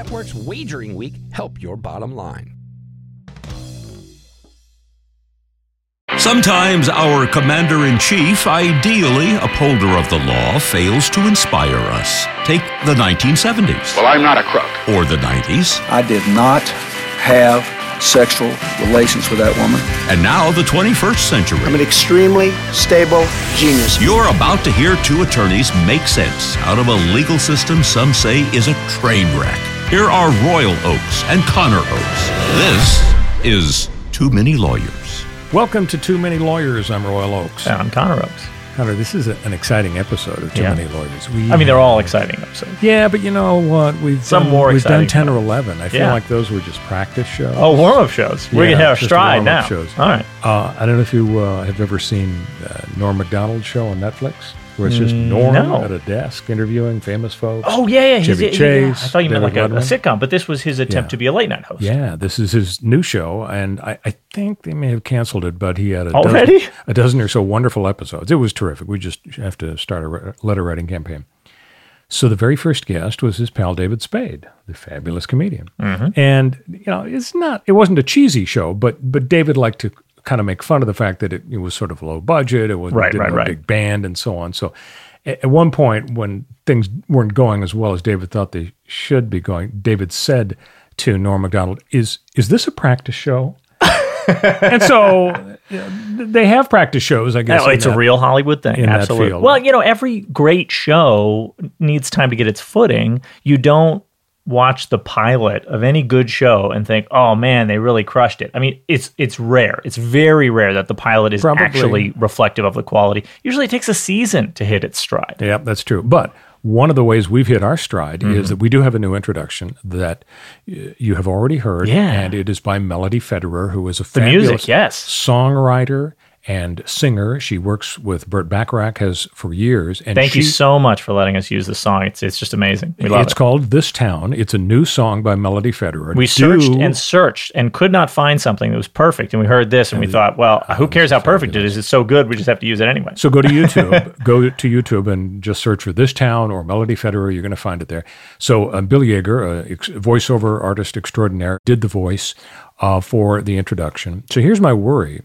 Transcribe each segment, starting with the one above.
Network's Wagering Week help your bottom line. Sometimes our commander in chief, ideally upholder of the law, fails to inspire us. Take the 1970s. Well, I'm not a crook. Or the 90s. I did not have sexual relations with that woman. And now the 21st century. I'm an extremely stable genius. You're about to hear two attorneys make sense out of a legal system some say is a train wreck. Here are Royal Oakes and Connor Oakes. This is Too Many Lawyers. Welcome to Too Many Lawyers. I'm Royal Oakes. And I'm Connor Oakes. Connor, this is a, an exciting episode of Too Yeah. Many Lawyers. We, I mean, they're all exciting episodes. Yeah, but you know what? We've Some done, more We've done ten or eleven. I feel Yeah. like those were just practice shows. Oh, warm up shows. We're Yeah, going to hit our just stride now. shows. All right. Uh, I don't know if you uh, have ever seen uh, Norm Macdonald's show on Netflix, where it's just Norm Mm, no. at a desk interviewing famous folks. Oh, yeah, yeah. he's- Chevy yeah, Chase. I thought you meant like David a, a Letterman. sitcom, but this was his attempt Yeah. to be a late night host. Yeah, this is his new show, and I, I think they may have canceled it, but he had a Already? dozen, a dozen or so wonderful episodes. It was terrific. We just have to start a re- letter writing campaign. So the very first guest was his pal David Spade, the fabulous comedian, Mm-hmm. and you know it's not it wasn't a cheesy show, but but David liked to kind of make fun of the fact that it, it was sort of low budget, it was Right, didn't right, have a right. big band and so on. So at one point when things weren't going as well as David thought they should be going, David said to Norm Macdonald, "Is is this a practice show?" and so they have practice shows, I guess. Oh, it's a real Hollywood thing. Absolutely. Well, you know, every great show needs time to get its footing. You don't watch the pilot of any good show and think, "Oh man, they really crushed it." I mean, it's it's rare. It's very rare that the pilot is Probably. actually reflective of the quality. Usually, it takes a season to hit its stride. Yeah, that's true. But one of the ways we've hit our stride Mm-hmm. is that we do have a new introduction that you have already heard. Yeah. And it is by Melody Federer, who is a The fabulous music, yes. songwriter and singer. She works with Burt Bacharach has for years. And Thank she, you so much for letting us use this song. It's it's just amazing. We love it. It's it. called This Town. It's a new song by Melody Federer. We searched and searched and could not find something that was perfect. And we heard this and we thought, well, who cares how perfect it is? It's so good. We just have to use it anyway. So go to YouTube, go to YouTube and just search for this town or Melody Federer. You're going to find it there. So um, Bill Yeager, a ex- voiceover artist extraordinaire, did the voice uh, for the introduction. So here's my worry,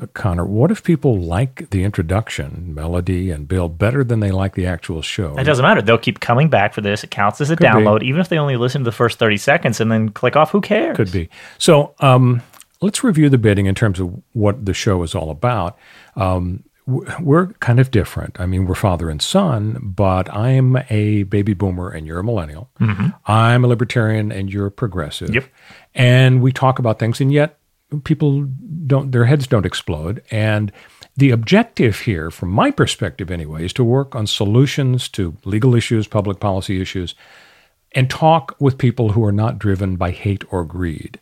uh, Connor. What if people like the introduction, Melody and Bill, better than they like the actual show? It doesn't matter. They'll keep coming back for this. It counts as a Could be. download, even if they only listen to the first 30 seconds and then click off. Who cares? Could be. So um, let's review the bidding in terms of what the show is all about. Um, we're kind of different. I mean, we're father and son, but I'm a baby boomer and you're a millennial. I'm a libertarian and you're a progressive. Mm-hmm. Yep. And we talk about things, and yet people don't, their heads don't explode. And the objective here, from my perspective anyway, is to work on solutions to legal issues, public policy issues, and talk with people who are not driven by hate or greed.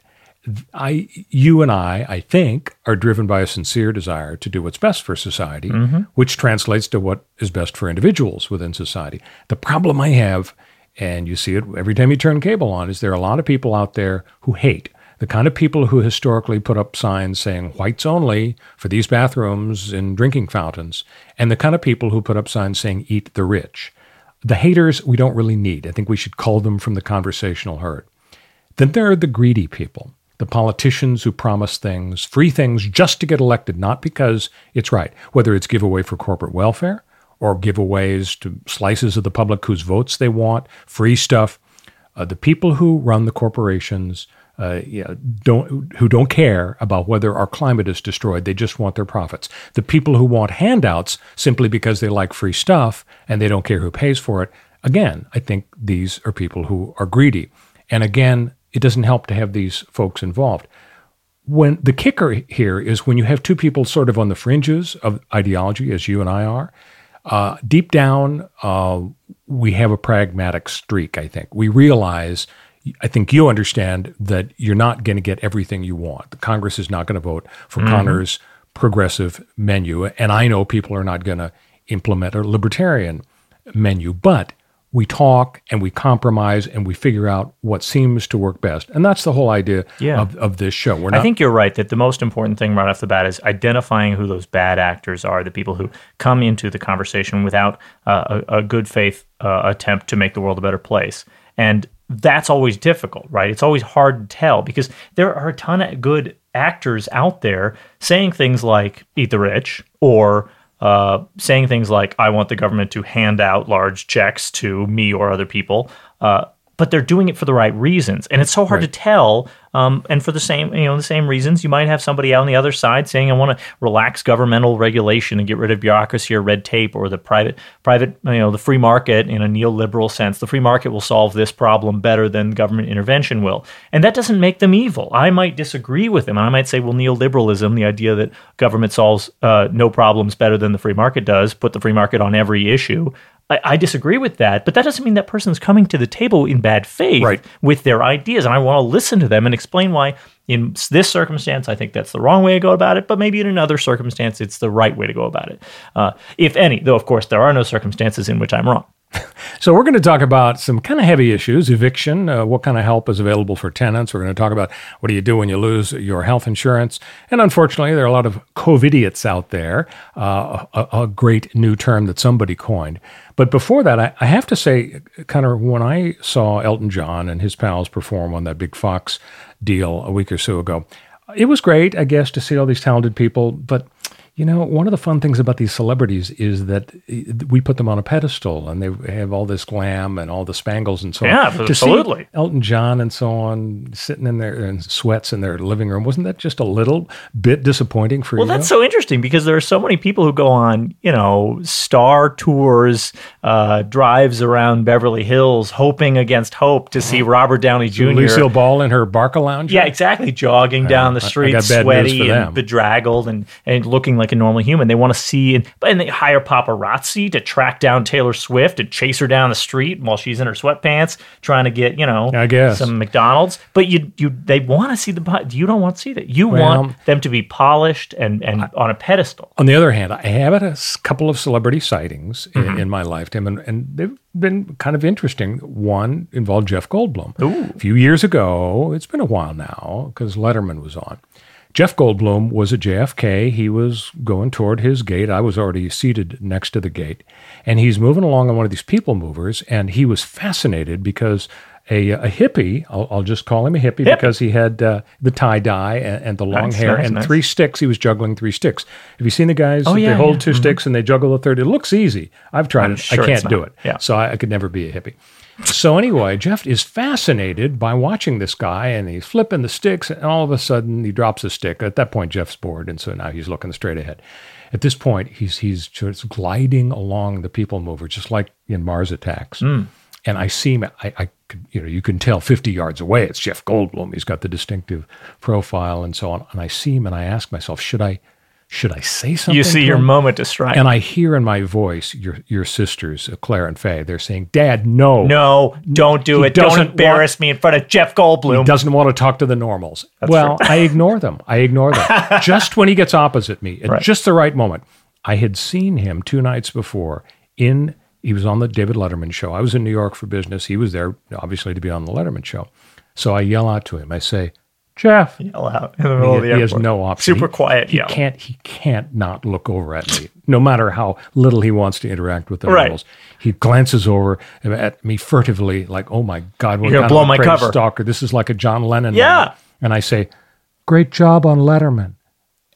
I, you and I, I think, are driven by a sincere desire to do what's best for society, mm-hmm. which translates to what is best for individuals within society. The problem I have, and you see it every time you turn cable on, is there are a lot of people out there who hate. The kind of people who historically put up signs saying whites only for these bathrooms and drinking fountains, and the kind of people who put up signs saying eat the rich. The haters we don't really need. I think we should cull them from the conversational herd. Then there are the greedy people, the politicians who promise things, free things just to get elected, not because it's right, whether it's giveaway for corporate welfare or giveaways to slices of the public whose votes they want, free stuff. Uh, the people who run the corporations uh, yeah, don't who don't care about whether our climate is destroyed. They just want their profits. The people who want handouts simply because they like free stuff and they don't care who pays for it. Again, I think these are people who are greedy. And again, it doesn't help to have these folks involved. When the kicker here is when you have two people sort of on the fringes of ideology, as you and I are, uh, deep down, uh, we have a pragmatic streak, I think. We realize, I think you understand that you're not going to get everything you want. The Congress is not going to vote for mm-hmm. Connor's progressive menu. And I know people are not going to implement a libertarian menu. But we talk and we compromise and we figure out what seems to work best. And that's the whole idea yeah. of, of this show. Not- I think you're right that the most important thing right off the bat is identifying who those bad actors are, the people who come into the conversation without uh, a, a, good faith uh, attempt to make the world a better place. And that's always difficult, right? It's always hard to tell because there are a ton of good actors out there saying things like eat the rich or uh, saying things like, I want the government to hand out large checks to me or other people. Uh, but they're doing it for the right reasons. And it's so hard right. to tell um, and for the same, you know, the same reasons, you might have somebody out on the other side saying, "I want to relax governmental regulation and get rid of bureaucracy or red tape, or the private, private, you know, the free market in a neoliberal sense. The free market will solve this problem better than government intervention will." And that doesn't make them evil. I might disagree with them, and I might say, "Well, neoliberalism, the idea that government solves uh, no problems better than the free market does, put the free market on every issue." I, I, disagree with that, but that doesn't mean that person's coming to the table in bad faith right. with their ideas. And I want to listen to them and explain why, in this circumstance, I think that's the wrong way to go about it, but maybe in another circumstance, it's the right way to go about it. Uh, if any, though, of course, there are no circumstances in which I'm wrong. So, we're going to talk about some kind of heavy issues eviction, uh, what kind of help is available for tenants. We're going to talk about what do you do when you lose your health insurance. And unfortunately, there are a lot of COVIDiots out there, uh, a, a, great new term that somebody coined. But before that, I, I have to say, kind of when I saw Elton John and his pals perform on that big Fox deal a week or so ago, it was great, I guess, to see all these talented people. But you know, one of the fun things about these celebrities is that we put them on a pedestal and they have all this glam and all the spangles and so yeah, on. Yeah, absolutely. Elton John and so on sitting in their in sweats in their living room. Wasn't that just a little bit disappointing for well, you? Well, that's so interesting because there are so many people who go on, you know, star tours, uh, drives around Beverly Hills, hoping against hope to see uh-huh. Robert Downey Jr. Lucille Ball in her Barca lounge. Yeah, exactly. Jogging down the street, sweaty and bedraggled and, and looking like like a normal human. They want to see and and they hire paparazzi to track down Taylor Swift and chase her down the street while she's in her sweatpants trying to get you know I guess some McDonald's. But you you they want to see the you don't want to see that. You well, want them to be polished and and I, on a pedestal. On the other hand, I have had a couple of celebrity sightings mm-hmm. in, in, my lifetime, and, and they've been kind of interesting. One involved Jeff Goldblum. Ooh. A few years ago, it's been a while now because Letterman was on. Jeff Goldblum was at JFK. He was going toward his gate. I was already seated next to the gate. And he's moving along on one of these people movers. And he was fascinated because a, a hippie, I'll, I'll, just call him a hippie Hip. because he had uh, the tie dye and, and the long nice, hair nice, and nice. three sticks. He was juggling three sticks. Have you seen the guys? Oh, yeah, they hold yeah. 2 mm-hmm. sticks and they juggle the third. It looks easy. I've tried I'm it. Sure I can't do it. Yeah. So I, I could never be a hippie. So anyway, Jeff is fascinated by watching this guy, and he's flipping the sticks, and all of a sudden he drops a stick. At that point, Jeff's bored, and so now he's looking straight ahead. At this point, he's he's just gliding along the people mover, just like in Mars Attacks. Mm. And I see him. I, I could, you know, you can tell 50 yards away. It's Jeff Goldblum. He's got the distinctive profile and so on. And I see him, and I ask myself, should I? Should I say something? You see your him? moment to strike. And I hear in my voice your your sisters, uh, Claire and Faye, they're saying, Dad, no. No, don't do it. Don't embarrass want, me in front of Jeff Goldblum. He doesn't want to talk to the normals. That's well, I ignore them. I ignore them. just when he gets opposite me, at right. just the right moment. I had seen him two nights before in he was on the David Letterman show. I was in New York for business. He was there, obviously, to be on the Letterman show. So I yell out to him. I say, Jeff. Yell out in the middle he, of the He has no option. Super quiet. He, he can't. He can't not look over at me, no matter how little he wants to interact with the right. animals. He glances over at me furtively, like, "Oh my God, what You're gonna blow my cover, stalker! This is like a John Lennon." Yeah. Moment. And I say, "Great job on Letterman."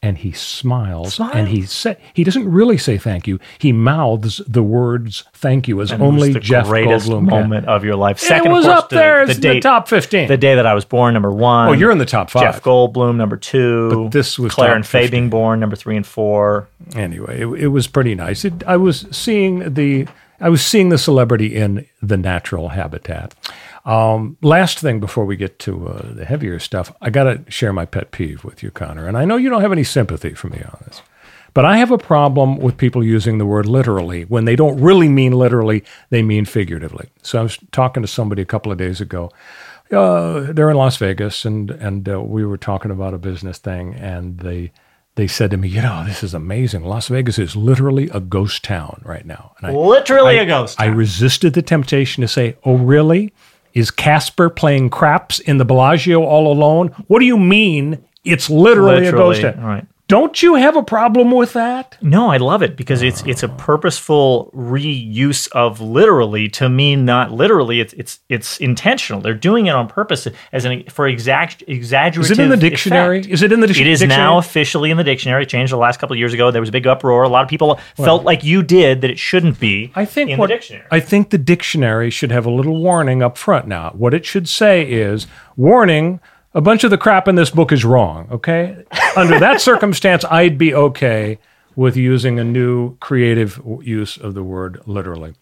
And he smiles Smile. and he say he doesn't really say thank you. He mouths the words thank you as And it only was the Jeff greatest Goldblum can. moment of your life. It Second, of was course, up there as in the top 15. The day that I was born, number one. Oh, you're in the top five. Jeff Goldblum, number two. But this was Claire and Faye being born, number three and four. anyway, it, it was pretty nice. It, I was seeing the I was seeing the celebrity in the natural habitat. Um, last thing before we get to uh, the heavier stuff, I got to share my pet peeve with you, Connor. And I know you don't have any sympathy for me on this, but I have a problem with people using the word literally when they don't really mean literally; they mean figuratively. So I was talking to somebody a couple of days ago. Uh, they're in Las Vegas, and and uh, we were talking about a business thing, and they they said to me, you know, this is amazing. Las Vegas is literally a ghost town right now. And I, Literally I- a ghost. I resisted the temptation to say, oh, really? Is Casper playing craps in the Bellagio all alone? What do you mean it's literally, a ghost town? right. Don't you have a problem with that? No, I love it because it's it's a purposeful reuse of literally to mean not literally. It's it's it's intentional. They're doing it on purpose as an for exact exaggerative. Is it in the dictionary? effect. Is it in the dic- It is dictionary? now officially in the dictionary. It changed the last couple of years ago. There was a big uproar. A lot of people felt like you did that it shouldn't be. I think in what, the dictionary. I think the dictionary should have a little warning up front now. What it should say is warning, a bunch of the crap in this book is wrong, okay? Under that circumstance, I'd be okay with using a new creative use of the word literally.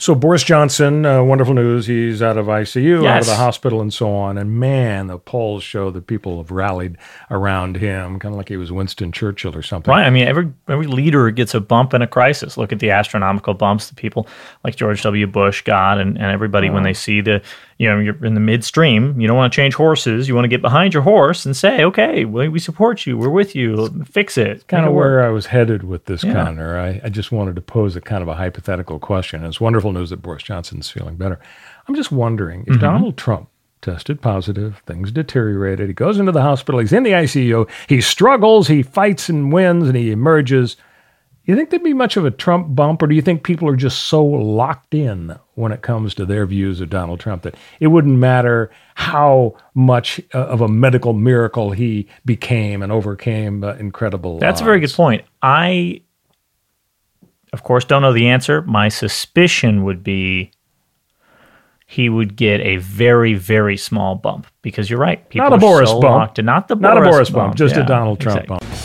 So Boris Johnson, uh, wonderful news. He's out of ICU, out of the hospital, and so on. And man, the polls show that people have rallied around him, kind of like he was Winston Churchill or something. Right. I mean, every every leader gets a bump in a crisis. Look at the astronomical bumps that people like George W. Bush got, and, and everybody when they see the, you know, you're in the midstream, you don't want to change horses. You want to get behind your horse and say, okay, we, we support you. We're with you. Fix it. kind of it work." where I was headed with this, Yeah. Connor. I, I just wanted to pose a kind of a hypothetical question. It's wonderful news that Boris Johnson's feeling better. I'm just wondering Mm-hmm. if Donald Trump tested positive, things deteriorated, he goes into the hospital, he's in the ICU, he struggles, he fights and wins, and he emerges. Do you think there'd be much of a Trump bump, or do you think people are just so locked in when it comes to their views of Donald Trump that it wouldn't matter how much uh, of a medical miracle he became and overcame uh, incredible? That's a very good point. I, of course, don't know the answer. My suspicion would be he would get a very, very small bump because you're right. People Not a Boris so bump. locked in. Not the Not a Boris, Boris bump, just a Donald Trump exactly. bump.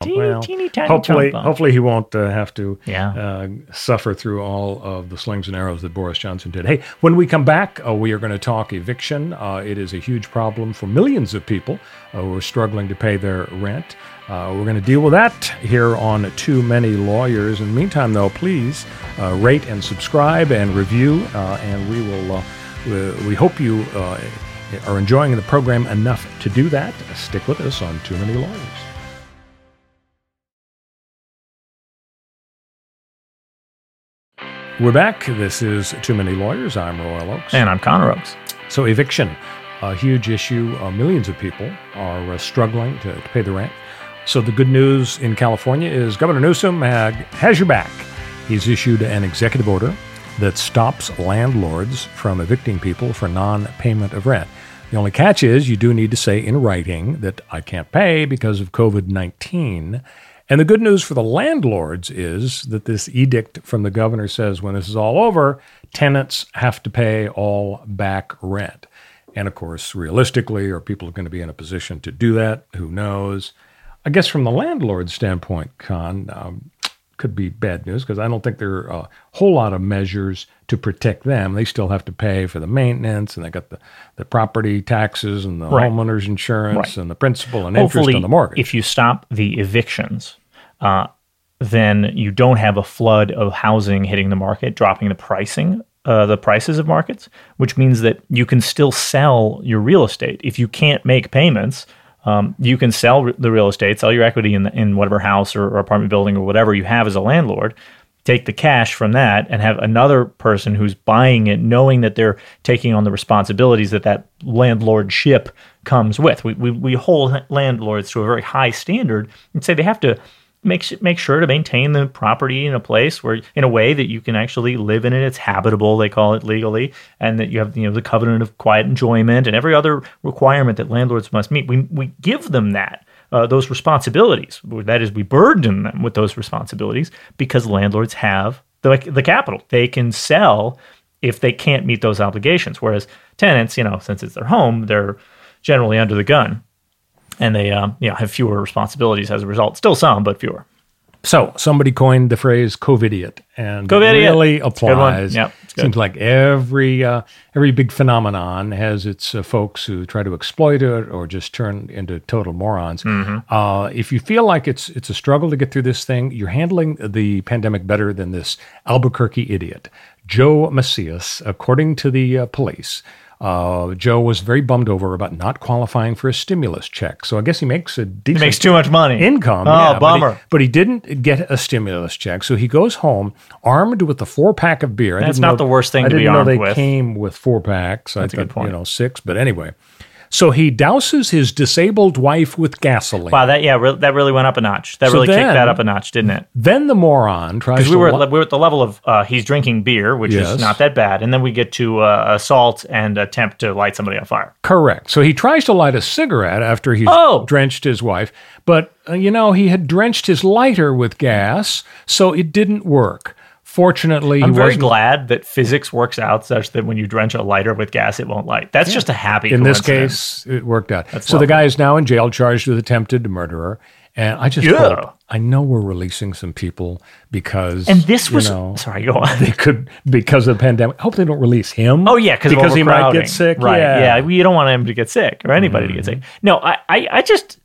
Teeny, Well, teeny tiny hopefully, hopefully he won't uh, have to Yeah. uh, suffer through all of the slings and arrows that Boris Johnson did. Hey, when we come back, uh, we are going to talk eviction. Uh, it is a huge problem for millions of people uh, who are struggling to pay their rent. Uh, we're going to deal with that here on Too Many Lawyers. In the meantime, though, please uh, rate and subscribe and review, uh, and we will. Uh, we, we hope you uh, are enjoying the program enough to do that. Stick with us on Too Many Lawyers. We're back. This is Too Many Lawyers. I'm Royal Oakes. And I'm Connor Oakes. So, eviction, a huge issue. Uh, millions of people are uh, struggling to, to pay the rent. So, the good news in California is Governor Newsom ha- has your back. He's issued an executive order that stops landlords from evicting people for non payment of rent. The only catch is you do need to say in writing that I can't pay because of COVID 19. And the good news for the landlords is that this edict from the governor says when this is all over, tenants have to pay all back rent. And of course, realistically, are people going to be in a position to do that? Who knows? I guess from the landlord's standpoint, Con, um, could be bad news because I don't think there are a whole lot of measures to protect them. They still have to pay for the maintenance and they got the, the property taxes and the Right. homeowner's insurance Right. and the principal and interest on the mortgage. if you stop the evictions, uh, then you don't have a flood of housing hitting the market, dropping the pricing, uh, the prices of markets, which means that you can still sell your real estate. If you can't make payments, um, you can sell the real estate, sell your equity in, the, in whatever house or, or apartment building or whatever you have as a landlord take the cash from that and have another person who's buying it knowing that they're taking on the responsibilities that that landlordship comes with. We, we, we hold landlords to a very high standard and say they have to make make sure to maintain the property in a place where in a way that you can actually live in it it's habitable they call it legally and that you have you know the covenant of quiet enjoyment and every other requirement that landlords must meet. We we give them that uh, those responsibilities. That is we burden them with those responsibilities because landlords have the the capital. They can sell if they can't meet those obligations. Whereas tenants you know since it's their home they're generally under the gun and they um, you know have fewer responsibilities as a result. Still some, but fewer. So somebody coined the phrase "COVIDiot," and COVIDiot. really applies. Yep, Seems like every uh, every big phenomenon has its uh, folks who try to exploit it or just turn into total morons. Mm-hmm. Uh, if you feel like it's it's a struggle to get through this thing, you're handling the pandemic better than this Albuquerque idiot, Joe Macias, according to the uh, police. Uh, Joe was very bummed over about not qualifying for a stimulus check. So I guess he makes a decent He makes too much money. income. Oh, yeah, but he- bummer. But he, didn't get a stimulus check, so he goes home armed with a four pack of beer. That's didn't know- the worst thing I to be armed they with. came with four packs. That's a I good point. You know, six. But anyway, so he douses his disabled wife with gasoline. Wow, that yeah, re- that really went up a notch. That So really kicked that up a notch, didn't it? Then the moron tries Because we were li- we were at the level of uh, he's drinking beer, which Yes. is not that bad, and then we get to uh, assault and attempt to light somebody on fire. Correct. So he tries to light a cigarette after he's Oh! drenched his wife, but uh, you know he had drenched his lighter with gas, so it didn't work. Fortunately, I'm very wasn't glad that physics works out such that when you drench a lighter with gas, it won't light. That's just a happy. in this case, it worked out. That's so the guy is now in jail, charged with attempted murderer. And I just Yeah. hope, I know we're releasing some people because, And this you was know, sorry, go on. they could because of the pandemic. I hope they don't release him. Oh yeah, because he might get sick. Right? Yeah. Yeah. you don't want him to get sick or anybody to get mm-hmm. sick. No, I, I, I just,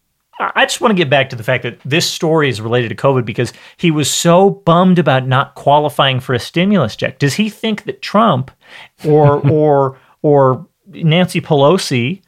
I just want to get back to the fact that this story is related to COVID because he was so bummed about not qualifying for a stimulus check. Does he think that Trump or or or Nancy Pelosi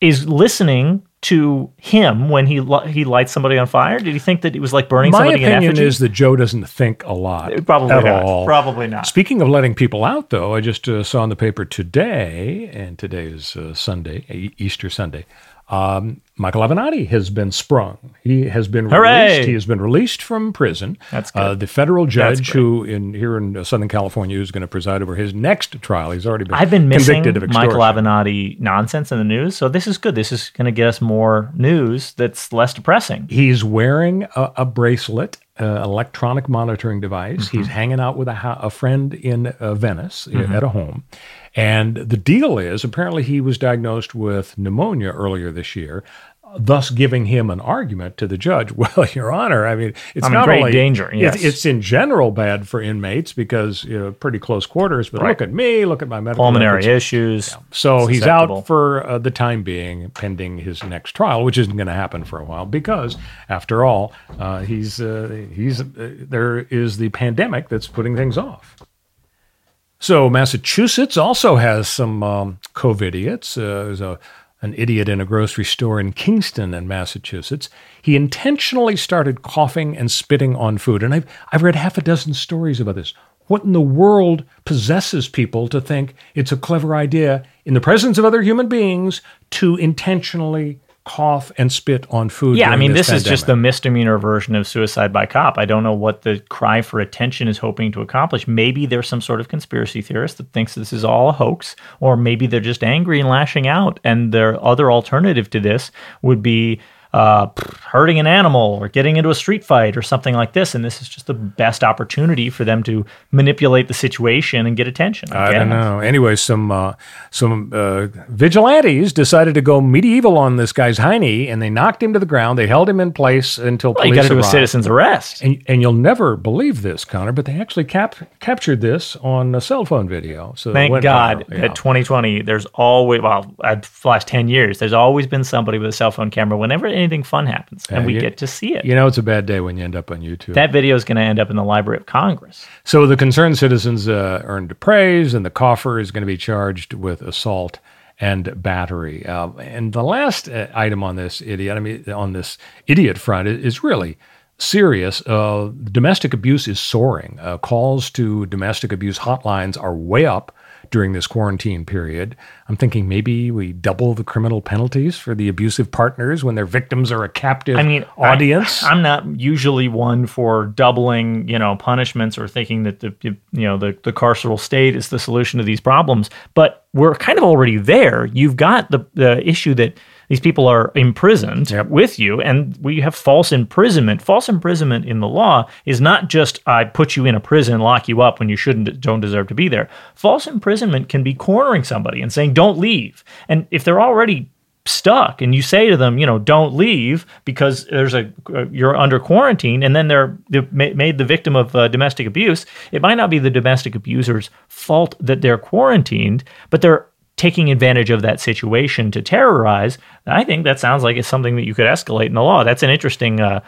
is listening? To him when he li- he lights somebody on fire, did he think that it was like burning My somebody in opinion effigy? is that Joe doesn't think a lot. Probably at not. all. Probably not. Speaking of letting people out, though, I just uh, saw in the paper today, and today is uh, Sunday, Easter Sunday. Um, Michael Avenatti has been sprung. He has been Hooray! released. He has been released from prison. That's good. Uh, the federal judge who in here in uh, Southern California is going to preside over his next trial. He's already been I've been missing convicted of. Michael Avenatti nonsense in the news, so this is good. This is going to get us more news that's less depressing. He's wearing a, a bracelet, uh, electronic monitoring device. Mm-hmm. He's hanging out with a, ho- a friend in uh, Venice Mm-hmm. at a home. And the deal is apparently he was diagnosed with pneumonia earlier this year, thus giving him an argument to the judge. Well, Your Honor, I mean, it's I'm in not great only danger, it's- yes. It's, in general bad for inmates because you know pretty close quarters. But Right. look at me, look at my medical Pulmonary records. issues. So he's out for uh, the time being, pending his next trial, which isn't going to happen for a while because, after all, uh, he's uh, he's uh, there is the pandemic that's putting things off. So Massachusetts also has some um, COVIDiots. Uh, there's a an idiot in a grocery store in Kingston, in Massachusetts. He intentionally started coughing and spitting on food, and I've I've read half a dozen stories about this. What in the world possesses people to think it's a clever idea in the presence of other human beings to intentionally cough and spit on food? Yeah, I mean, this, is just the misdemeanor version of suicide by cop. I don't know what the cry for attention is hoping to accomplish. Maybe there's some sort of conspiracy theorist that thinks this is all a hoax, or maybe they're just angry and lashing out. And their other alternative to this would be uh, hurting an animal or getting into a street fight or something like this. And this is just the best opportunity for them to manipulate the situation and get attention. I guess. don't know. Anyway, some uh, some uh, vigilantes decided to go medieval on this guy's hiney, and they knocked him to the ground. They held him in place until Well, you police got to do a citizen's arrest. And, and you'll never believe this, Connor, but they actually cap- captured this on a cell phone video. So Thank God viral. That 2020, there's always, well, at the last 10 years, there's always been somebody with a cell phone camera whenever anything fun happens, and we you- get to see it. You know, it's a bad day when you end up on YouTube. that video is going to end up in the Library of Congress. So the concerned citizens uh, earned praise, and the coffer is going to be charged with assault and battery. Uh, and the last uh, item on this idiot, I mean, on this idiot front, is, is really serious. Uh, domestic abuse is soaring. Uh, calls to domestic abuse hotlines are way up during this quarantine period. I'm thinking maybe we double the criminal penalties for the abusive partners when their victims are a captive I mean, audience. I, am not usually one for doubling, you know, punishments or thinking that the you know the, the carceral state is the solution to these problems. But we're kind of already there. You've got the the issue that these people are imprisoned Yep. with you, and we have false imprisonment. False imprisonment in the law is not just I put you in a prison and lock you up when you shouldn't don't deserve to be there. False imprisonment can be cornering somebody and saying don't leave. And if they're already stuck and you say to them, you know, don't leave because there's a uh, you're under quarantine, and then they're, they're made the victim of uh, domestic abuse. It might not be the domestic abuser's fault that they're quarantined, but they're taking advantage of that situation to terrorize. I think that sounds like it's something that you could escalate in the law. That's an interesting. Uh,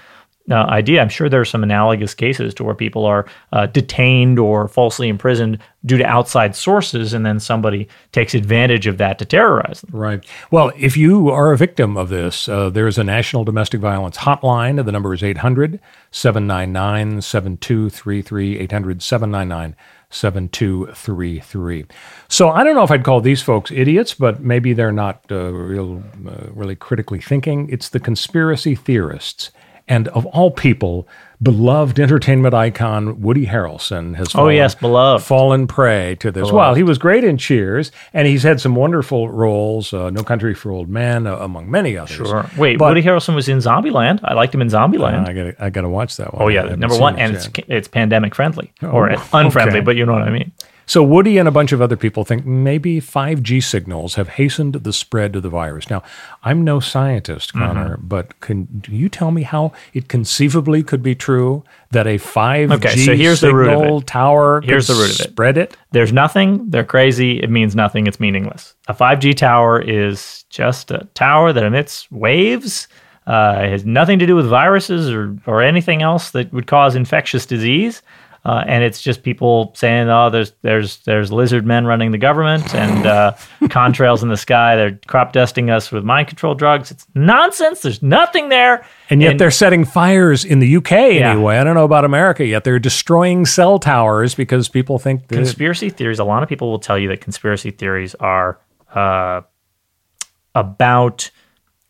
uh, idea. I'm sure there are some analogous cases to where people are uh, detained or falsely imprisoned due to outside sources, and then somebody takes advantage of that to terrorize them. Right. Well, if you are a victim of this, uh, there is a national domestic violence hotline. The number is 800 799 7233. 800 799 7233. So I don't know if I'd call these folks idiots, but maybe they're not uh, real, uh, really critically thinking. It's the conspiracy theorists. And of all people, beloved entertainment icon Woody Harrelson has Oh, fallen, yes, beloved. fallen prey to this. Well, he was great in Cheers, and he's had some wonderful roles, uh, No Country for Old Men, uh, among many others. Sure. Wait, But- Woody Harrelson was in Zombieland. I liked him in Zombieland. I got I got to watch that one. oh yeah, number one, it and it's it's pandemic friendly or Oh, unfriendly, okay. but you know what I mean. So Woody and a bunch of other people think maybe 5G signals have hastened the spread of the virus. Now, I'm no scientist, Mm-hmm. Connor, but can do you tell me how it conceivably could be true that a 5G Okay, so here's the root of it. tower Here's could the root of it. spread it? There's nothing. They're crazy. It means nothing. It's meaningless. A 5G tower is just a tower that emits waves. Uh, it has nothing to do with viruses or, or anything else that would cause infectious disease. Uh, and it's just people saying, "Oh, there's there's there's lizard men running the government and uh, contrails in the sky. They're crop dusting us with mind control drugs. It's nonsense. There's nothing there. And yet they're setting fires in the UK Yeah. anyway. I don't know about America yet. They're destroying cell towers because people think that conspiracy theories a lot of people will tell you that conspiracy theories are uh, about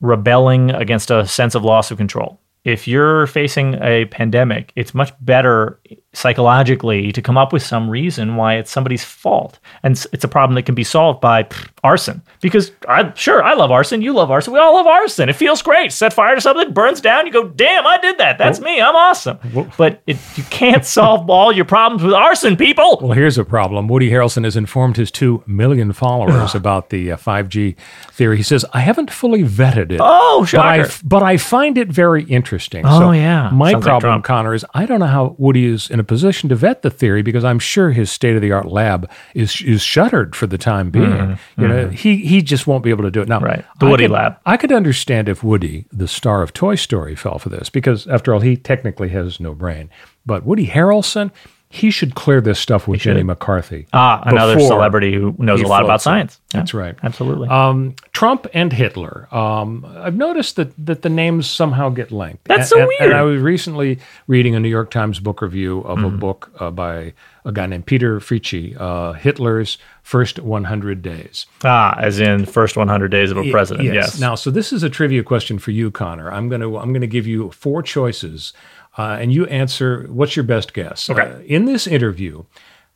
rebelling against a sense of loss of control if you're facing a pandemic it's much better psychologically to come up with some reason why it's somebody's fault and it's, a problem that can be solved by pff, arson because i sure i love arson you love arson we all love arson it feels great set fire to something burns down you go damn i did that that's me i'm awesome but it, you can't solve all your problems with arson people Well, here's a problem. Woody Harrelson has informed his two million followers about the uh, 5G theory. He says, I haven't fully vetted it. Oh, but I, shocker. but I find it very interesting. Oh, yeah. My Sounds problem, Trump. Connor, is I don't know how Woody is in a position to vet the theory because I'm sure his state of the art lab is is shuttered for the time being. You know, he he just won't be able to do it now. Mm-hmm. Right. The I Woody could- lab. I could understand if Woody, the star of Toy Story, fell for this because, after all, he technically has no brain. But Woody Harrelson, he should clear this stuff with Jenny McCarthy. Ah, another celebrity who knows a lot about science. Yeah, That's right. Absolutely. Um, Trump and Hitler. Um, I've noticed that that the names somehow get linked. That's And- so weird. And I was recently reading a New York Times book review of Mm-hmm. a book uh, by a guy named Peter Fritzsche, uh, Hitler's First 100 Days. ah, as in first 100 days of a president. Yes. Now, so this is a trivia question for you, Connor. I'm going to I'm going to give you four choices, uh, and you answer. What's your best guess? Okay. Uh, in this interview,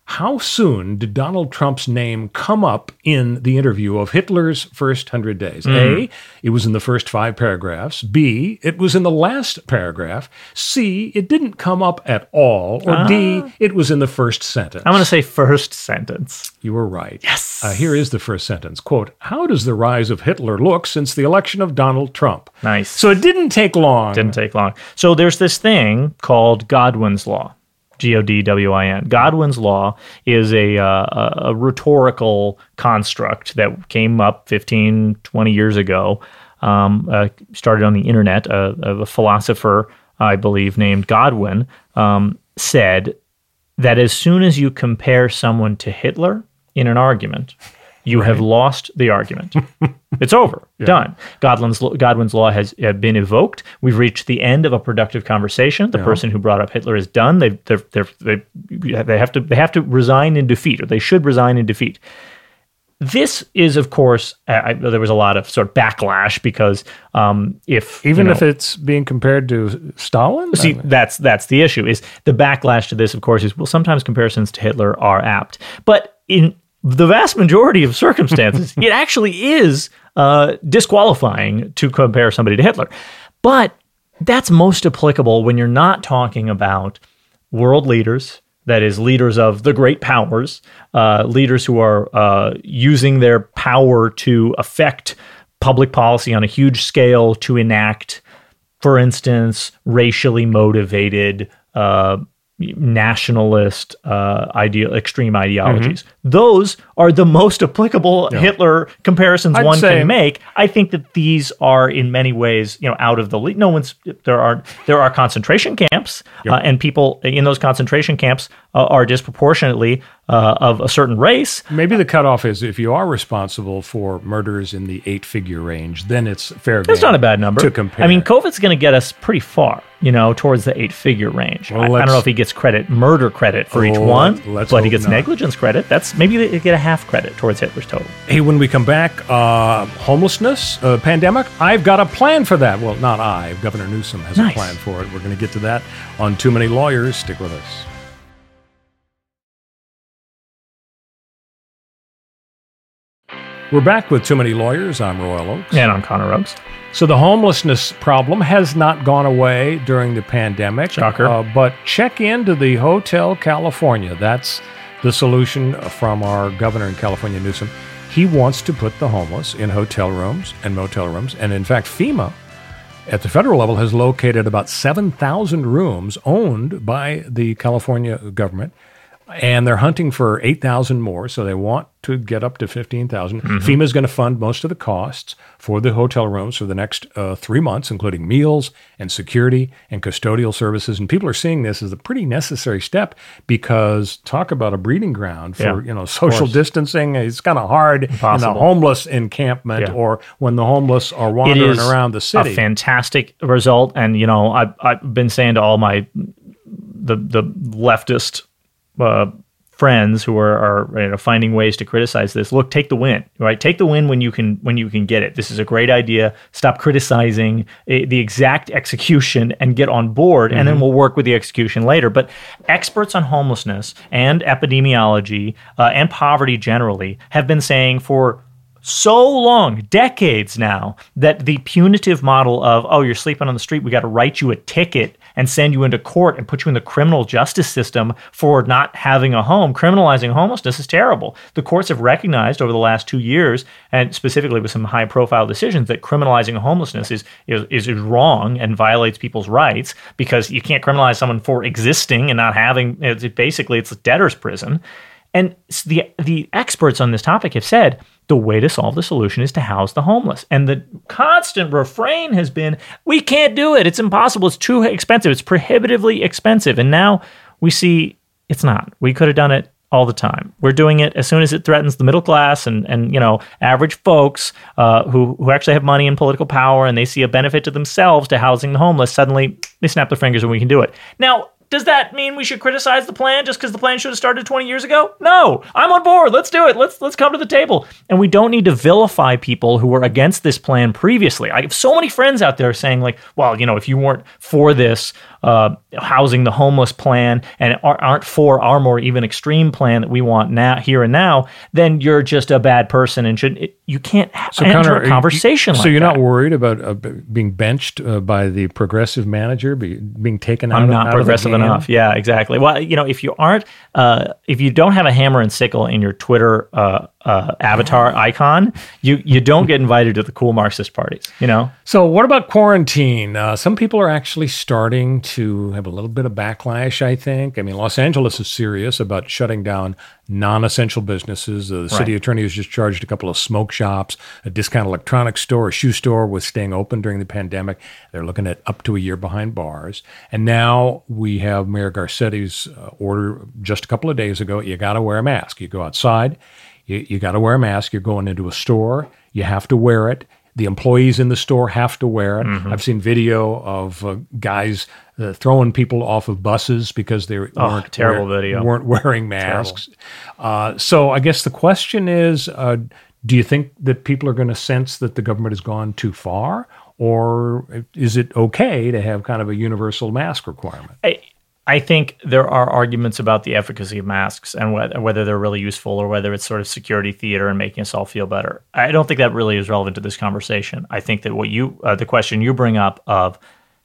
how soon did Donald Trump's name come up in the interview of Hitler's first hundred days? A, it was in the first five paragraphs. B, it was in the last paragraph. C, it didn't come up at all. Or D, it was in the first sentence. I'm going to say first sentence. You were right. Yes. Uh, here is the first sentence. Quote, how does the rise of Hitler look since the election of Donald Trump? Nice. So it didn't take long. Didn't take long. So there's this thing called Godwin's Law. G O D W I N. Godwin's Law is a, uh, a, rhetorical construct that came up 15, 20 years ago. Um, uh, started on the internet. A philosopher, I believe, named Godwin, um, said that as soon as you compare someone to Hitler in an argument, you have lost the argument. it's over, done. Godwin's Godwin's law has uh, been evoked. We've reached the end of a productive conversation. The person who brought up Hitler is done. They they're, they're, they they have to they have to resign in defeat, or they should resign in defeat. This is, of course, I, there was a lot of sort of backlash because um, if Even you know, if it's being compared to Stalin? See, that's that's the issue. Is the backlash to this, of course, is well, sometimes comparisons to Hitler are apt, but in the vast majority of circumstances, it actually is uh, disqualifying to compare somebody to Hitler. But that's most applicable when you're not talking about world leaders. That is, leaders of the great powers, uh, leaders who are uh, using their power to affect public policy on a huge scale to enact for instance, racially motivated uh, nationalist uh, ideal extreme ideologies. Mm-hmm. Those are the most applicable Hitler comparisons I'd one say- can make. I think that these are in many ways, you know, out of the league. No one's there are there are concentration camps, uh, and people in those concentration camps uh, are disproportionately uh, of a certain race. Maybe the cutoff is if you are responsible for murders in the eight figure range, then it's fair That's not a bad number. to compare. I mean, COVID's going to get us pretty far, you know, towards the eight figure range. Well, I, I don't know if he gets credit, murder credit for each one, let's but he gets not. negligence credit. That's maybe they get a half credit towards Hitler's total. Hey, when we come back, uh, homelessness, uh, pandemic, I've got a plan for that. Well, not I. Governor Newsom has Nice. a plan for it. We're going to get to that on Too Many Lawyers. Stick with us. We're back with Too Many Lawyers. I'm Royal Oakes. And I'm Connor Rubs. So the homelessness problem has not gone away during the pandemic. Shocker. Uh, but check into the Hotel California. That's the solution from our governor in California, Newsom. He wants to put the homeless in hotel rooms and motel rooms. And in fact, FEMA at the federal level has located about 7,000 rooms owned by the California government. And they're hunting for 8,000 more, so they want to get up to 15,000. FEMA is going to fund most of the costs for the hotel rooms for the next uh, three months, including meals and security and custodial services. And people are seeing this as a pretty necessary step because talk about a breeding ground for Yeah, you know social distancing. It's kind of hard in a homeless encampment Yeah. or when the homeless are wandering around the city. a fantastic result. And, you know, I, I've been saying to all my, the, the leftist uh, friends who are, are you know, finding ways to criticize this look take the win right? Take the win when you can when you can get it. This is a great idea. Stop criticizing eh, the exact execution and get on board and then we'll work with the execution later. But experts on homelessness and epidemiology uh, and poverty generally have been saying for so long, decades now, that the punitive model of, oh, you're sleeping on the street, we got to write you a ticket and send you into court and put you in the criminal justice system for not having a home, criminalizing homelessness is terrible. The courts have recognized over the last two years, and specifically with some high profile decisions, that criminalizing homelessness is, is, is wrong and violates people's rights because you can't criminalize someone for existing and not having, basically, it's a debtor's prison. And the the experts on this topic have said the way to solve the solution is to house the homeless. And the constant refrain has been, we can't do it. It's impossible. It's too expensive. It's prohibitively expensive. And now we see it's not. We could have done it all the time. We're doing it as soon as it threatens the middle class and and you know average folks uh, who who actually have money and political power and they see a benefit to themselves to housing the homeless. Suddenly they snap their fingers and we can do it. Now does that mean we should criticize the plan just because the plan should have started 20 years ago? No, I'm on board. Let's do it. Let's let's come to the table. And we don't need to vilify people who were against this plan previously. I have so many friends out there saying like, well, you know, if you weren't for this uh, housing the homeless plan and aren't for our more even extreme plan that we want now, here and now, then you're just a bad person and should it, you can't ha- enter Connor, a you- conversation. So you're that. not worried about uh, being benched uh, by the progressive manager, be, being taken out. I'm of, not out progressive game? Yeah, exactly. Well, you know, if you aren't, uh, if you don't have a hammer and sickle in your Twitter uh, uh, avatar icon, you you don't get invited to the cool Marxist parties. You know, So what about quarantine? Uh, some people are actually starting to have a little bit of backlash. I think. I mean, Los Angeles is serious about shutting down non-essential businesses. Uh, the city Right. attorney has just charged a couple of smoke shops, a discount electronics store, a shoe store with staying open during the pandemic. They're looking at up to a year behind bars. And now we have Mayor Garcetti's uh, order just a couple of days ago. You got to wear a mask. You go outside. You, you got to wear a mask. You're going into a store. You have to wear it. The employees in the store have to wear it. Mm-hmm. I've seen video of uh, guys uh, throwing people off of buses because they Oh, weren't terrible wear- video. weren't wearing masks. Uh, so I guess the question is, uh, do you think that people are going to sense that the government has gone too far, or is it okay to have kind of a universal mask requirement? I, I think there are arguments about the efficacy of masks and whether, whether they're really useful or whether it's sort of security theater and making us all feel better. I don't think that really is relevant to this conversation. I think that what you, uh, the question you bring up of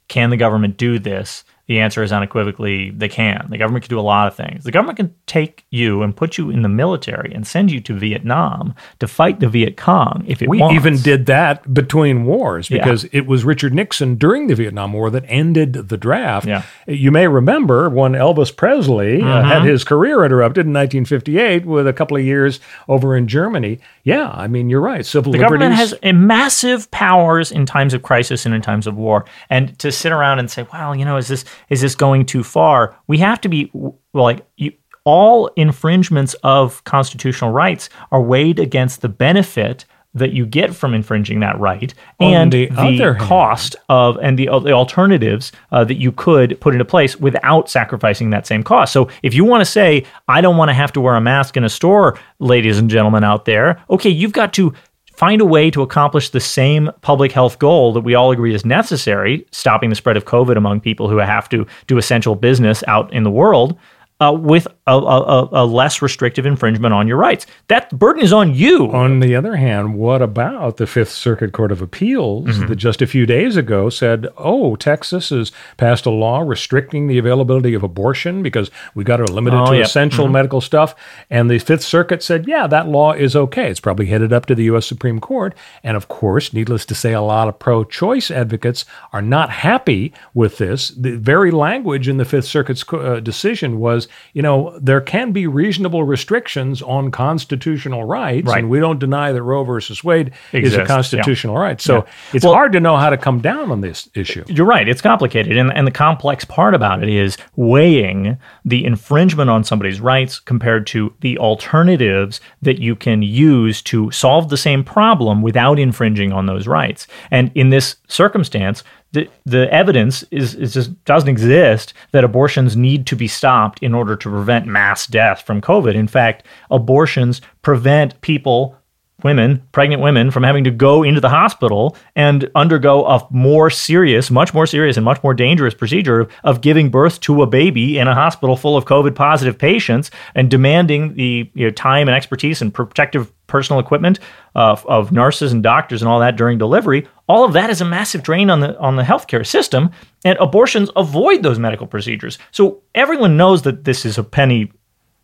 can the government do this? The answer is unequivocally they can. The government can do a lot of things. The government can take you and put you in the military and send you to Vietnam to fight the Viet Cong if it We wants. even did that between wars Yeah. because it was Richard Nixon during the Vietnam War that ended the draft. Yeah. You may remember when Elvis Presley uh, Mm-hmm. had his career interrupted in 1958 with a couple of years over in Germany. Yeah, I mean, you're right. Civil The liberties. government has massive powers in times of crisis and in times of war. And to sit around and say, "Well, you know, is this is this going too far?" We have to be well, like you, all infringements of constitutional rights are weighed against the benefit that you get from infringing that right On and the the, other hand- cost of and the, the alternatives uh, that you could put into place without sacrificing that same cost. So if you want to say I don't want to have to wear a mask in a store, ladies and gentlemen out there, okay, you've got to find a way to accomplish the same public health goal that we all agree is necessary, stopping the spread of COVID among people who have to do essential business out in the world. Uh, with a, a, a- less restrictive infringement on your rights. That burden is on you. On the other hand, what about the Fifth Circuit Court of Appeals Mm-hmm. that just a few days ago said, oh, Texas has passed a law restricting the availability of abortion because we got to limit it Oh, to yeah. essential medical stuff? And the Fifth Circuit said, yeah, that law is okay. It's probably headed up to the U.S. Supreme Court. And of course, needless to say, a lot of pro choice advocates are not happy with this. The very language in the Fifth Circuit's uh, decision was, you know, there can be reasonable restrictions on constitutional rights. Right. And we don't deny that Roe versus Wade is Exists, a yeah. constitutional right. So Yeah. it's Well- hard to know how to come down on this issue. You're right. It's complicated. And, and the complex part about it is weighing the infringement on somebody's rights compared to the alternatives that you can use to solve the same problem without infringing on those rights. And in this circumstance, the, the evidence is, is just doesn't exist that abortions need to be stopped in order to prevent mass death from COVID. In fact, abortions prevent people women, pregnant women, from having to go into the hospital and undergo a more serious, much more serious, and much more dangerous procedure of, giving birth to a baby in a hospital full of COVID positive patients and demanding the you know, time and expertise and protective personal equipment uh, of nurses and doctors and all that during delivery. All of that is a massive drain on the on the healthcare system, and abortions avoid those medical procedures. So everyone knows that this is a penny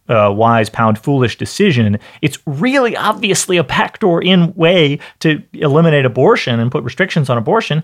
uh, wise pound foolish decision. It's really obviously a backdoor in way to eliminate abortion and put restrictions on abortion.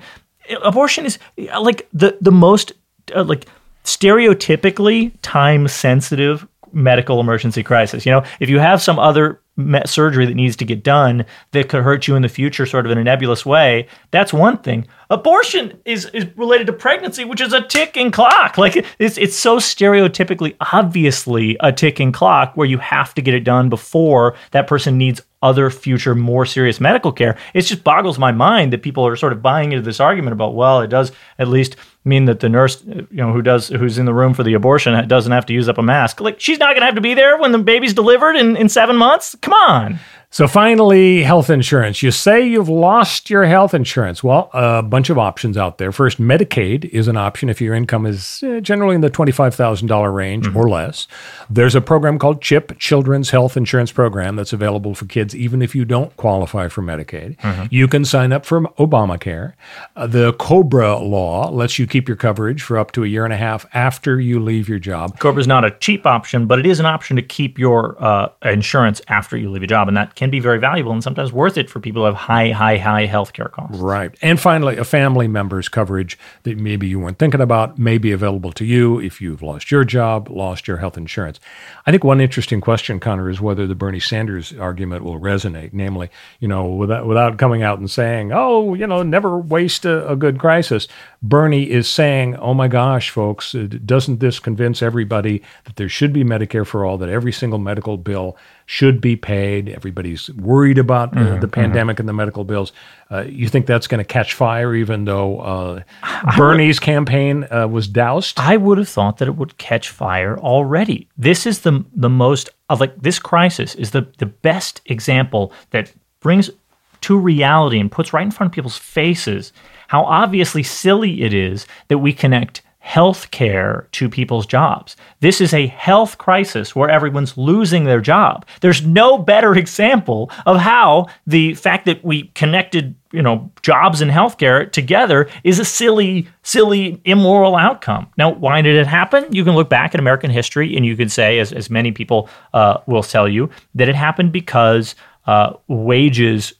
Abortion is uh, like the the most uh, like stereotypically time sensitive medical emergency crisis. You know, if you have some other surgery that needs to get done that could hurt you in the future, sort of in a nebulous way, that's one thing. Abortion is is related to pregnancy, which is a ticking clock. Like it's it's so stereotypically obviously a ticking clock where you have to get it done before that person needs other future more serious medical care. It just boggles my mind that people are sort of buying into this argument about well, it does at least mean that the nurse, uh, you know, who does who's in the room for the abortion uh, doesn't have to use up a mask. Like she's not going to have to be there when the baby's delivered in in 7 months. Come on. So finally, health insurance. You say you've lost your health insurance. Well, a bunch of options out there. First, Medicaid is an option if your income is uh, generally in the $25,000 range or less. There's a program called CHIP, Children's Health Insurance Program, that's available for kids even if you don't qualify for Medicaid. You can sign up for Obamacare. Uh, the COBRA law lets you keep your coverage for up to a year and a half after you leave your job. Cobra is not a cheap option, but it is an option to keep your uh, insurance after you leave a job, and that can be very valuable and sometimes worth it for people who have high, high, high healthcare costs. Right. And finally, a family member's coverage that maybe you weren't thinking about may be available to you if you've lost your job, lost your health insurance. I think one interesting question, Connor, is whether the Bernie Sanders argument will resonate. Namely, you know, without, without coming out and saying, oh, you know, never waste a, a good crisis, Bernie is saying, oh my gosh, folks, doesn't this convince everybody that there should be Medicare for all, that every single medical bill should be paid. Everybody's worried about uh, Mm-hmm, the pandemic and the medical bills. Uh, you think that's going to catch fire, even though uh, Bernie's campaign uh, was doused? I would have thought that it would catch fire already. This is the the most of like this crisis is the the best example that brings to reality and puts right in front of people's faces how obviously silly it is that we connect health care to people's jobs. This is a health crisis where everyone's losing their job. There's no better example of how the fact that we connected, you know, jobs and healthcare together is a silly, silly, immoral outcome. Now, why did it happen? You can look back at American history and you can say, as, as many people uh, will tell you, that it happened because uh, wages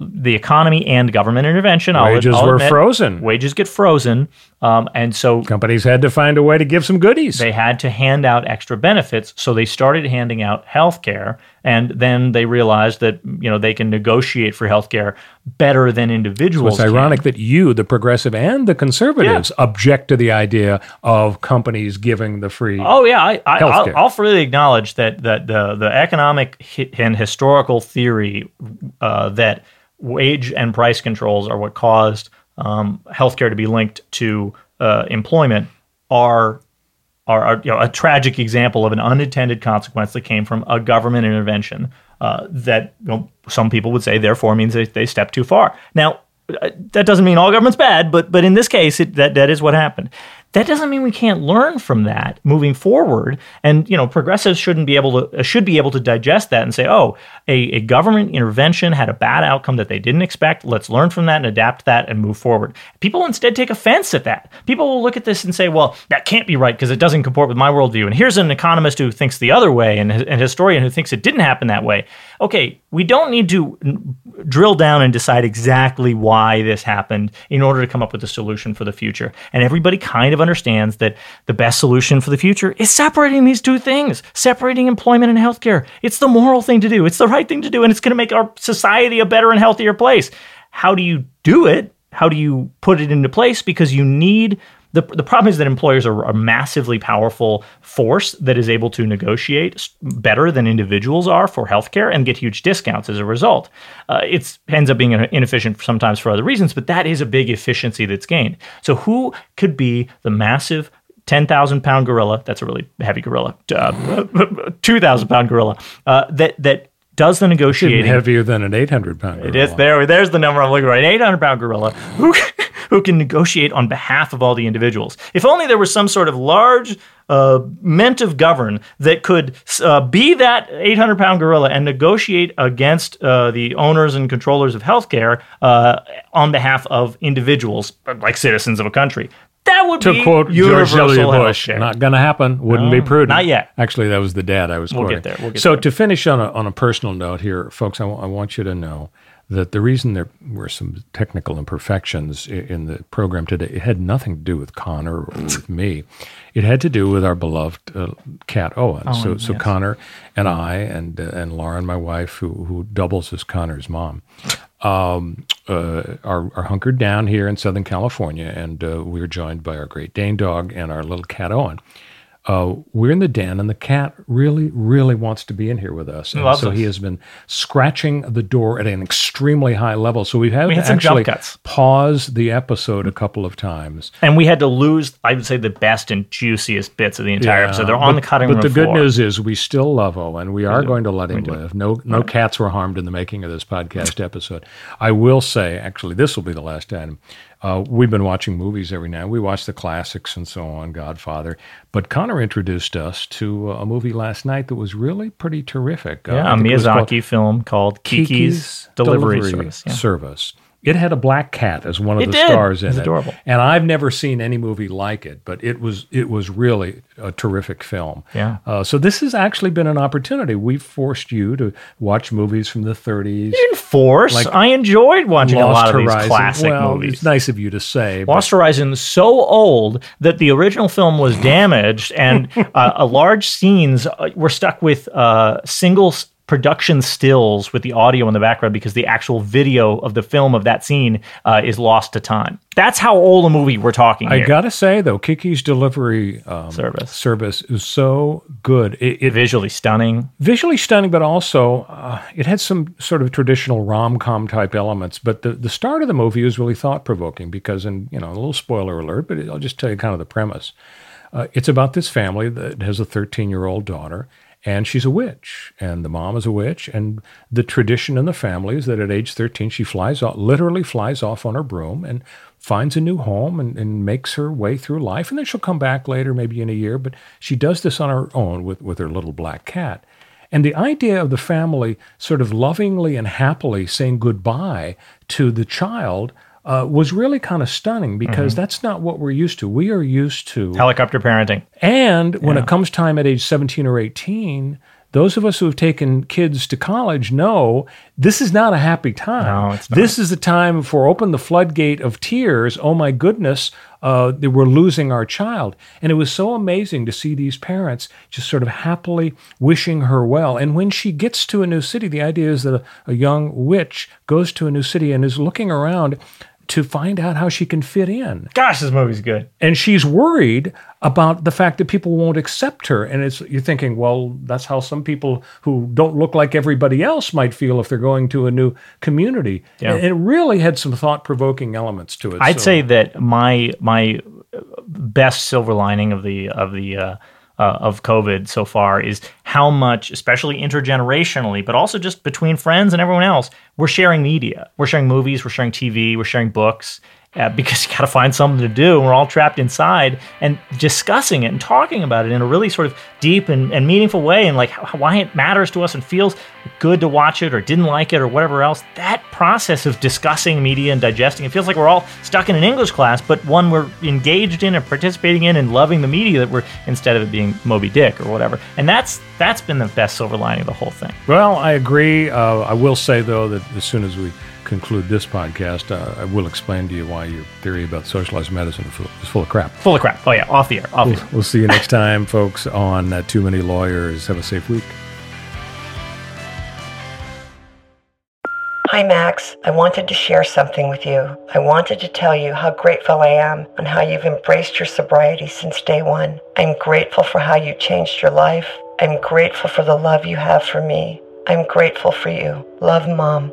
the economy and government intervention. I'll- Wages I'll were admit, frozen. Wages get frozen, um, and so Companies had to find a way to give some goodies. they had to hand out extra benefits. So they started handing out health care, and then they realized that you know they can negotiate for health care better than individuals. It's can. ironic that you, the progressive and the conservatives, object to the idea of companies giving the free. Oh yeah, I, I, I'll, I'll freely acknowledge that that the the economic and historical theory uh, that wage and price controls are what caused um, healthcare to be linked to uh, employment are. Are, are you know, a tragic example of an unintended consequence that came from a government intervention uh, that you know, some people would say therefore means they, they stepped too far. Now, uh, that doesn't mean all government's bad, but but in this case, it, that that is what happened. That doesn't mean we can't learn from that moving forward. And you know, progressives shouldn't be able to uh, should be able to digest that and say, oh, a, a government intervention had a bad outcome that they didn't expect. Let's learn from that and adapt that and move forward. People instead take offense at that. People will look at this and say, well, that can't be right because it doesn't comport with my worldview. And here's an economist who thinks the other way and a historian who thinks it didn't happen that way. Okay, we don't need to drill down and decide exactly why this happened in order to come up with a solution for the future. And everybody kind of understands that the best solution for the future is separating these two things, separating employment and healthcare. It's the moral thing to do. It's the right thing to do, and it's going to make our society a better and healthier place. How do you do it? How do you put it into place? Because you need the, the problem is that employers are a massively powerful force that is able to negotiate better than individuals are for healthcare and get huge discounts as a result. Uh, it ends up being inefficient sometimes for other reasons, but that is a big efficiency that's gained. So, who could be the massive 10,000 pound gorilla? That's a really heavy gorilla. Uh, 2,000 pound gorilla uh, that, that does the negotiating. heavier than an 800 pound. It is there. There's the number I'm looking for. An 800 pound gorilla who who can negotiate on behalf of all the individuals. If only there was some sort of large uh, of govern that could uh, be that 800 pound gorilla and negotiate against uh, the owners and controllers of healthcare uh, on behalf of individuals, like citizens of a country. That would To be quote George W. Bush, healthcare. not going to happen. Wouldn't be prudent. not yet. Actually, that was the dad I was We'll quoting. get there, we'll get so there. to finish on a, on a personal note here, folks, I wa- I want you to know that the reason there were some technical imperfections in the program today, it had nothing to do with Connor or with me. It had to do with our beloved uh, cat Owen. so, so Connor and I and uh, and Lauren, my wife, who who doubles as Connor's mom, um, uh, are, are hunkered down here in Southern California, and uh, we're joined by our Great Dane dog and our little cat Owen. Uh, we're in the den, and the cat really, really wants to be in here with us. And so us. he has been scratching the door at an extremely high level. So we've had We to had jump actually cuts. pause the episode a couple of times. And we had to lose, I would say, the best and juiciest bits of the entire episode. They're on but, the cutting but room the good news is we still love Owen. We are going to let him live. No, no cats were harmed in the making of this podcast episode. I will say, actually, this will be the last item. Uh, we've been watching movies every night. We watch the classics and so on, Godfather. But Connor introduced us to a movie last night that was really pretty terrific. Uh, Yeah, I a was called Miyazaki film called Kiki's, Delivery, Service. Yeah. Service. It had a black cat as one of It the did. stars in It's it, adorable. and I've never seen any movie like it. But it was it was really a terrific film. Yeah. Uh, so this has actually been an opportunity. We've forced you to watch movies from the 30s. In force, Like I enjoyed watching a lot Lost of these Horizon. classic well, movies. It's nice of you to say. Lost Horizon is so old that the original film was damaged, and uh, a large scenes uh, were stuck with uh, single production stills with the audio in the background because the actual video of the film of that scene uh, is lost to time. That's how old a movie we're talking. About. I here. gotta say though, Kiki's delivery um, Service. service is so good. It, it visually stunning. visually stunning, but also uh, it had some sort of traditional rom com type elements. But the, the start of the movie is really thought provoking because, and you know, a little spoiler alert, but I'll just tell you kind of the premise. Uh, it's about this family that has a 13 year old daughter, and she's a witch, and the mom is a witch. And the tradition in the family is that at age 13, she flies off, literally flies off on her broom and finds a new home and, and makes her way through life. And then she'll come back later, maybe in a year, but she does this on her own with, with her little black cat. And the idea of the family sort of lovingly and happily saying goodbye to the child uh, was really kind of stunning because that's not what we're used to. We are used to Helicopter parenting. and when it comes time at age 17 or 18, those of us who have taken kids to college know this is not a happy time. No. This is the time for open the floodgate of tears. Oh my goodness, uh, we're losing our child. And it was so amazing to see these parents just sort of happily wishing her well. And when she gets to a new city, the idea is that a, a young witch goes to a new city and is looking around to find out how she can fit in Gosh, this movie's good. and she's worried about the fact that people won't accept her and it's you're thinking well that's how some people who don't look like everybody else might feel if they're going to a new community Yeah. and it really had some thought-provoking elements to it I'd So- say that my my best silver lining of the of the uh, uh, of COVID so far is how much, especially intergenerationally, but also just between friends and everyone else, we're sharing media. We're sharing movies. We're sharing TV. We're sharing books. Uh, because you got to find something to do. And we're all trapped inside and discussing it and talking about it in a really sort of deep and, and meaningful way, and like how, why it matters to us and feels good to watch it or didn't like it or whatever else. That process of discussing media and digesting it feels like we're all stuck in an English class, but one we're engaged in and participating in and loving the media that we're instead of it being Moby Dick or whatever. And that's that's been the best silver lining of the whole thing. well i agree uh, i will say though that as soon as we conclude this podcast uh, i will explain to you why your theory about socialized medicine is full, of crap Full of crap. Oh yeah, off the air. Off the air. we'll see you next time folks on uh, too many lawyers have a safe week Hi, Max. I wanted to share something with you. I wanted to tell you how grateful I am and how you've embraced your sobriety since day one. I'm grateful for how you changed your life. I'm grateful for the love you have for me. I'm grateful for you. Love, Mom.